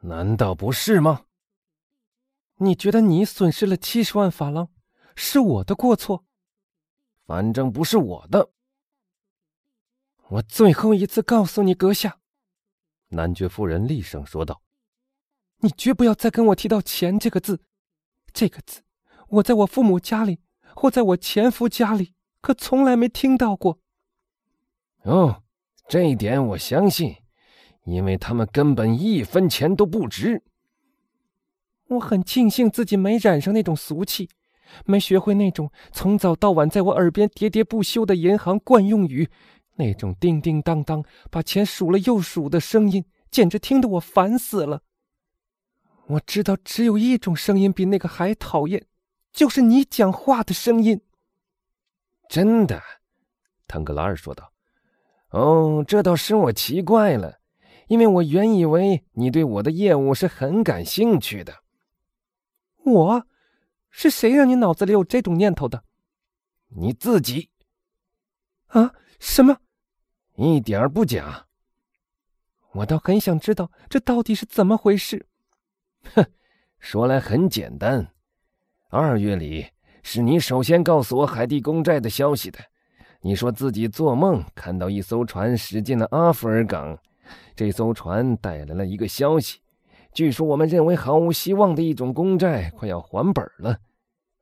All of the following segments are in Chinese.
难道不是吗？你觉得你损失了七十万法郎，是我的过错？反正不是我的。我最后一次告诉你，阁下。男爵夫人厉声说道：“你绝不要再跟我提到钱这个字。这个字，我在我父母家里或在我前夫家里可从来没听到过。”哦，这一点我相信，因为他们根本一分钱都不值。我很庆幸自己没染上那种俗气，没学会那种从早到晚在我耳边喋喋不休的银行惯用语。那种叮叮当当把钱数了又数的声音，简直听得我烦死了。我知道只有一种声音比那个还讨厌，就是你讲话的声音。真的，腾格拉尔说道。哦，这倒使我奇怪了，因为我原以为你对我的业务是很感兴趣的。我，是谁让你脑子里有这种念头的？你自己。啊？什么？一点儿不假，我倒很想知道这到底是怎么回事。哼，说来很简单，二月里是你首先告诉我海地公债的消息的。你说自己做梦看到一艘船驶进了阿弗尔港，这艘船带来了一个消息，据说我们认为毫无希望的一种公债快要还本了。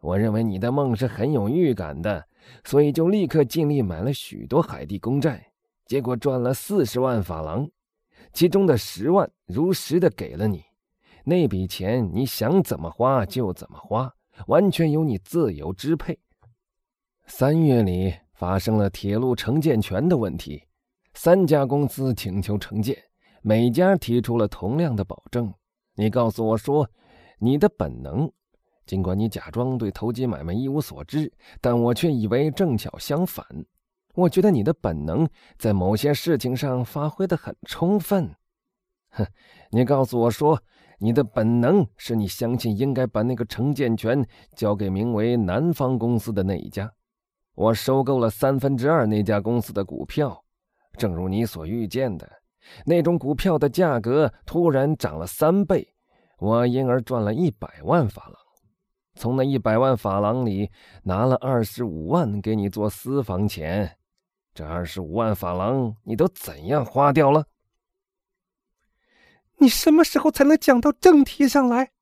我认为你的梦是很有预感的，所以就立刻尽力买了许多海地公债。结果赚了四十万法郎，其中的十万如实的给了你。那笔钱你想怎么花就怎么花，完全由你自由支配。三月里发生了铁路承建权的问题，三家公司请求承建，每家提出了同样的保证。你告诉我说，你的本能，尽管你假装对投机买卖一无所知，但我却以为正巧相反。我觉得你的本能在某些事情上发挥的很充分，哼！你告诉我说，你的本能是你相信应该把那个承建权交给名为南方公司的那一家。我收购了三分之二那家公司的股票，正如你所预见的，那种股票的价格突然涨了三倍，我因而赚了一百万法郎。从那一百万法郎里拿了二十五万给你做私房钱。这二十五万法郎，你都怎样花掉了？你什么时候才能讲到正题上来？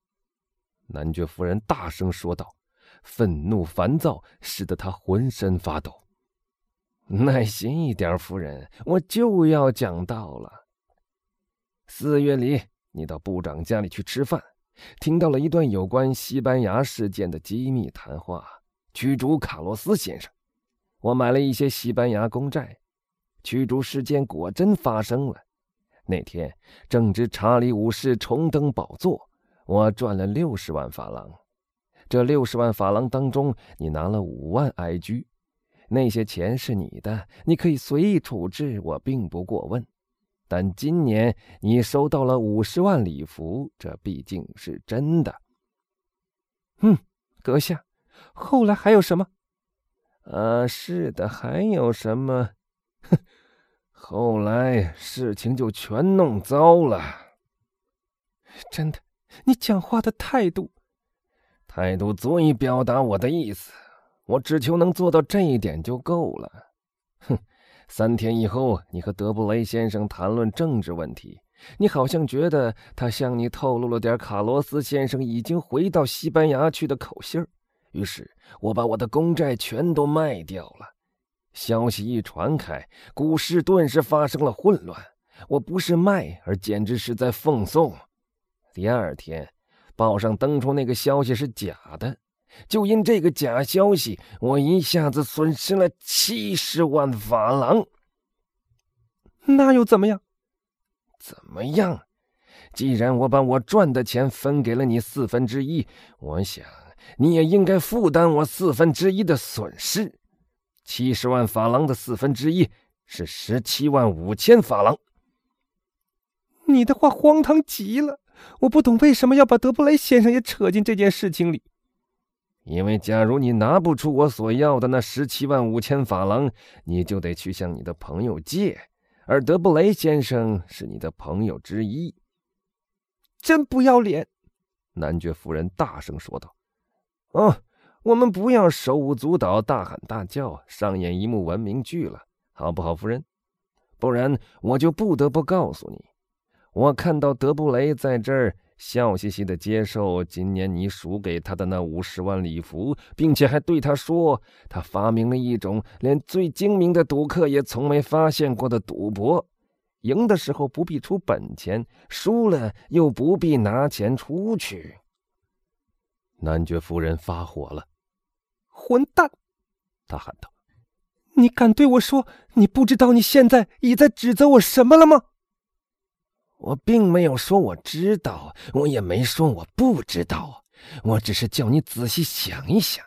男爵夫人大声说道，愤怒烦躁使得他浑身发抖。耐心一点，夫人，我就要讲到了。四月里，你到部长家里去吃饭，听到了一段有关西班牙事件的机密谈话，驱逐卡洛斯先生。我买了一些西班牙公债，驱逐事件果真发生了。那天正值查理五世重登宝座，我赚了六十万法郎。这六十万法郎当中，你拿了五万埃居，那些钱是你的，你可以随意处置，我并不过问。但今年你收到了五十万礼服，这毕竟是真的。嗯，阁下，后来还有什么？啊，是的，还有什么？哼，后来事情就全弄糟了。真的，你讲话的态度，态度足以表达我的意思。我只求能做到这一点就够了。哼，三天以后，你和德布雷先生谈论政治问题，你好像觉得他向你透露了点卡罗斯先生已经回到西班牙去的口信儿。于是我把我的公债全都卖掉了。消息一传开，股市顿时发生了混乱。我不是卖，而简直是在奉送。第二天，报上登出那个消息是假的。就因这个假消息，我一下子损失了七十万法郎。那又怎么样？怎么样？既然我把我赚的钱分给了你四分之一，我想。你也应该负担我四分之一的损失，七十万法郎的四分之一是十七万五千法郎。你的话荒唐极了，我不懂为什么要把德布雷先生也扯进这件事情里。因为假如你拿不出我所要的那十七万五千法郎，你就得去向你的朋友借，而德布雷先生是你的朋友之一。真不要脸！”男爵夫人大声说道。“哦，我们不要手舞足蹈、大喊大叫，上演一幕文明剧了，好不好，夫人？不然我就不得不告诉你，我看到德布雷在这儿。”笑嘻嘻的接受今年你输给他的那五十万礼服，并且还对他说：“他发明了一种连最精明的赌客也从没发现过的赌博，赢的时候不必出本钱，输了又不必拿钱出去。”男爵夫人发火了：“混蛋！”他喊道：“你敢对我说你不知道你现在已在指责我什么了吗？”我并没有说我知道，我也没说我不知道，我只是叫你仔细想一想，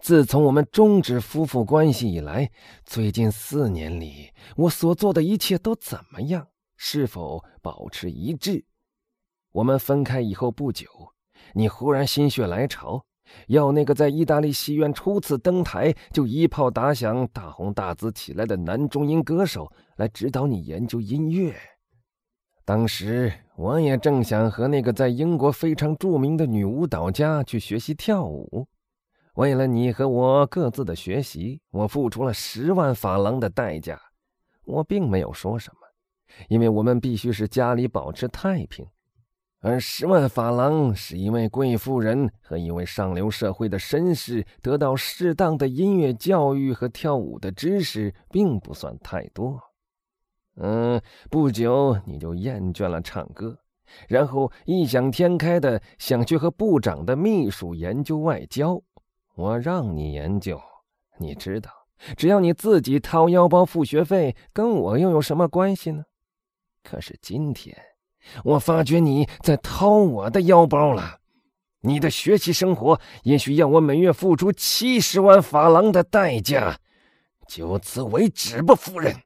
自从我们终止夫妇关系以来，最近四年里，我所做的一切都怎么样？是否保持一致？我们分开以后不久，你忽然心血来潮，要那个在意大利戏院初次登台就一炮打响、大红大紫起来的男中音歌手来指导你研究音乐。当时我也正想和那个在英国非常著名的女舞蹈家去学习跳舞。为了你和我各自的学习，我付出了十万法郎的代价。我并没有说什么，因为我们必须使家里保持太平。而十万法郎是一位贵妇人和一位上流社会的绅士得到适当的音乐教育和跳舞的知识，并不算太多。嗯，不久你就厌倦了唱歌，然后异想天开的想去和部长的秘书研究外交。我让你研究，你知道，只要你自己掏腰包付学费，跟我又有什么关系呢？可是今天，我发觉你在掏我的腰包了。你的学习生活也许要我每月付出七十万法郎的代价。就此为止吧，夫人。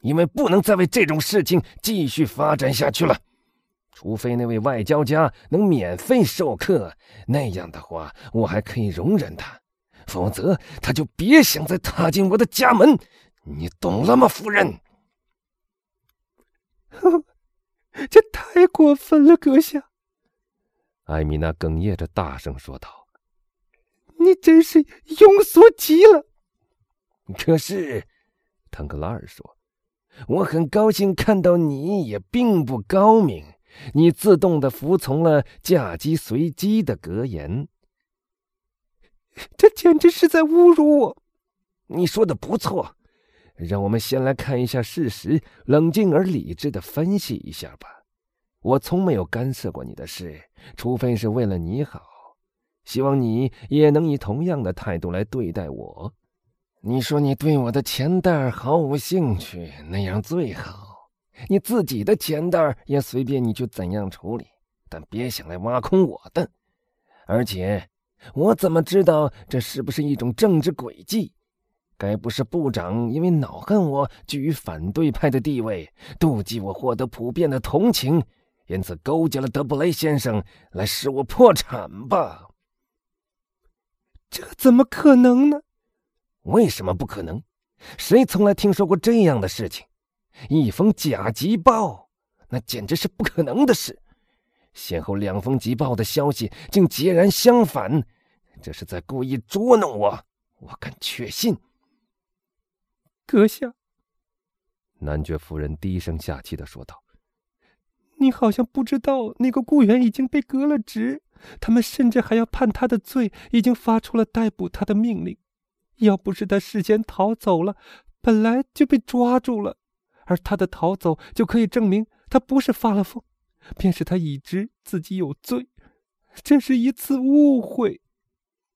因为不能再为这种事情继续发展下去了，除非那位外交家能免费授课，那样的话我还可以容忍他；否则，他就别想再踏进我的家门。你懂了吗，夫人？这太过分了，阁下！艾米娜哽咽着大声说道：“你真是庸俗极了。”可是，腾克拉尔说。我很高兴看到你也并不高明，你自动的服从了嫁鸡随鸡的格言。这简直是在侮辱我！你说的不错，让我们先来看一下事实，冷静而理智的分析一下吧。我从没有干涉过你的事，除非是为了你好。希望你也能以同样的态度来对待我。你说你对我的钱袋毫无兴趣，那样最好。你自己的钱袋也随便你去怎样处理，但别想来挖空我的。而且，我怎么知道这是不是一种政治诡计？该不是部长因为恼恨我居于反对派的地位，妒忌我获得普遍的同情，因此勾结了德布雷先生来使我破产吧？这怎么可能呢？为什么不可能？谁从来听说过这样的事情？一封假急报，那简直是不可能的事。先后两封急报的消息竟截然相反，这是在故意捉弄我。我敢确信。阁下，男爵夫人低声下气的说道：“你好像不知道，那个雇员已经被革了职，他们甚至还要判他的罪，已经发出了逮捕他的命令。”要不是他事先逃走了，本来就被抓住了，而他的逃走就可以证明他不是发了疯，便是他已知自己有罪。这是一次误会。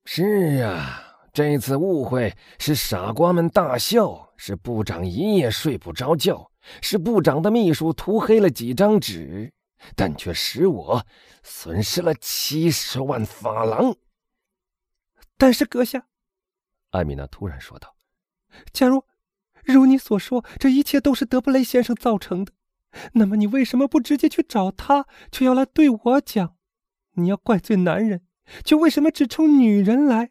是啊，这次误会是傻瓜们大笑，是部长一夜睡不着觉，是部长的秘书涂黑了几张纸，但却使我损失了七十万法郎。但是阁下。艾米娜突然说道：“假如，如你所说，这一切都是德布雷先生造成的，那么你为什么不直接去找他，却要来对我讲？你要怪罪男人，却为什么只冲女人来？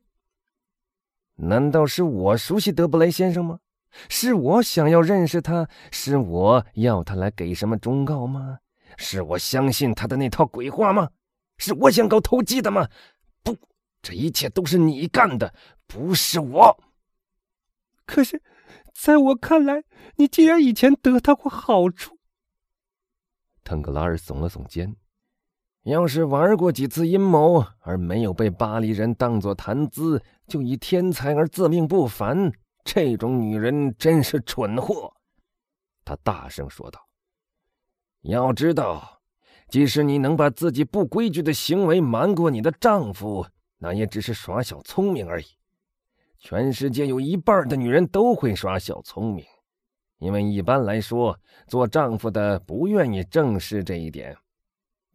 难道是我熟悉德布雷先生吗？是我想要认识他，是我要他来给什么忠告吗？是我相信他的那套鬼话吗？是我想搞投机的吗？不，这一切都是你干的，不是我。可是，在我看来，你既然以前得到过好处，腾格拉尔耸了耸肩。要是玩过几次阴谋而没有被巴黎人当作谈资，就以天才而自命不凡，这种女人真是蠢货。他大声说道：“要知道，即使你能把自己不规矩的行为瞒过你的丈夫，那也只是耍小聪明而已。全世界有一半的女人都会耍小聪明，因为一般来说，做丈夫的不愿意正视这一点。”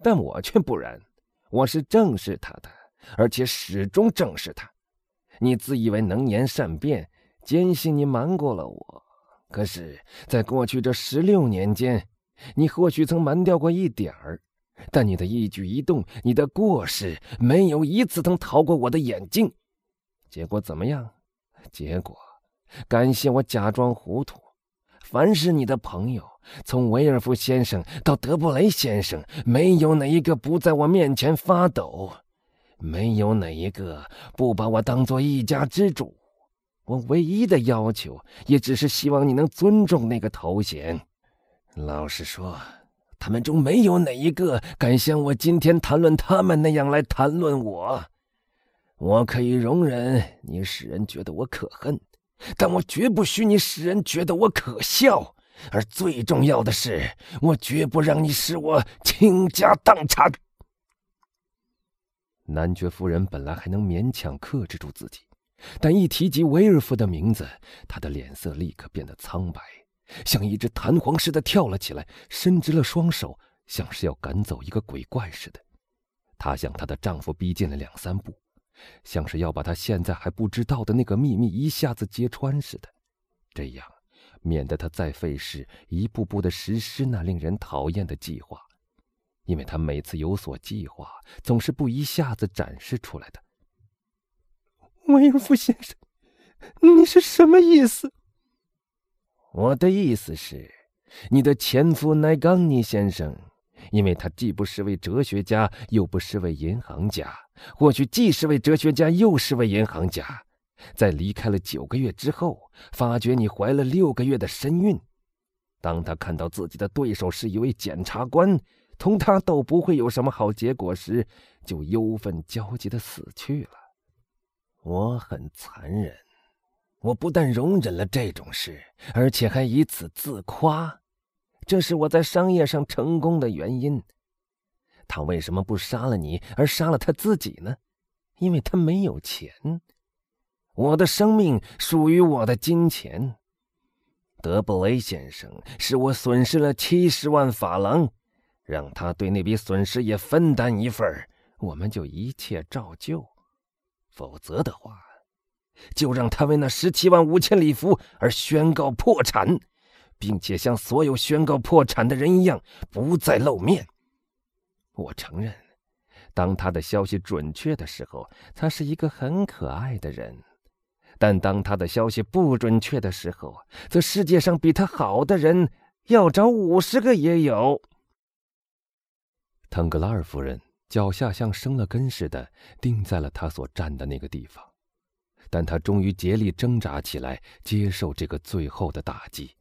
但我却不然，我是正视他的，而且始终正视他。你自以为能言善辩，坚信你瞒过了我，可是，在过去这十六年间，你或许曾瞒掉过一点儿，但你的一举一动，你的过失，没有一次能逃过我的眼睛。结果怎么样？结果，感谢我假装糊涂。凡是你的朋友，从维尔夫先生到德布雷先生，没有哪一个不在我面前发抖，没有哪一个不把我当做一家之主。我唯一的要求，也只是希望你能尊重那个头衔。老实说，他们中没有哪一个敢像我今天谈论他们那样来谈论我。我可以容忍你使人觉得我可恨。但我绝不许你使人觉得我可笑，而最重要的是，我绝不让你使我倾家荡产。男爵夫人本来还能勉强克制住自己，但一提及威尔夫的名字，她的脸色立刻变得苍白，像一只弹簧似的跳了起来，伸直了双手，像是要赶走一个鬼怪似的。她向她的丈夫逼近了两三步。像是要把他现在还不知道的那个秘密一下子揭穿似的，这样免得他再费事一步步的实施那令人讨厌的计划，因为他每次有所计划，总是不一下子展示出来的。威尔夫先生，你是什么意思？我的意思是，你的前夫奈冈尼先生。因为他既不是位哲学家，又不是位银行家，或许既是位哲学家，又是位银行家。在离开了九个月之后，发觉你怀了六个月的身孕。当他看到自己的对手是一位检察官，同他都不会有什么好结果时，就忧愤焦急的死去了。我很残忍，我不但容忍了这种事，而且还以此自夸。这是我在商业上成功的原因。他为什么不杀了你，而杀了他自己呢？因为他没有钱。我的生命属于我的金钱。德布雷先生使我损失了七十万法郎，让他对那笔损失也分担一份我们就一切照旧。否则的话，就让他为那十七万五千里弗而宣告破产。并且像所有宣告破产的人一样，不再露面。我承认，当他的消息准确的时候，他是一个很可爱的人；但当他的消息不准确的时候，则世界上比他好的人要找五十个也有。腾格拉尔夫人脚下像生了根似的钉在了他所站的那个地方，但他终于竭力挣扎起来，接受这个最后的打击。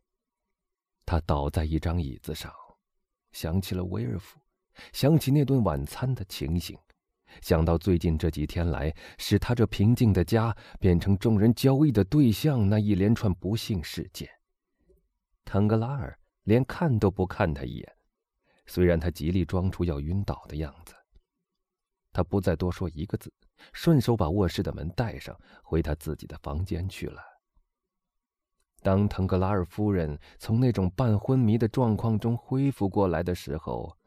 他倒在一张椅子上，想起了威尔夫，想起那顿晚餐的情形，想到最近这几天来使他这平静的家变成众人交易的对象那一连串不幸事件。腾格拉尔连看都不看他一眼，虽然他极力装出要晕倒的样子。他不再多说一个字，顺手把卧室的门带上，回他自己的房间去了。当腾格拉尔夫人从那种半昏迷的状况中恢复过来的时候，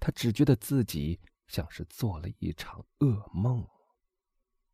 她只觉得自己像是做了一场噩梦。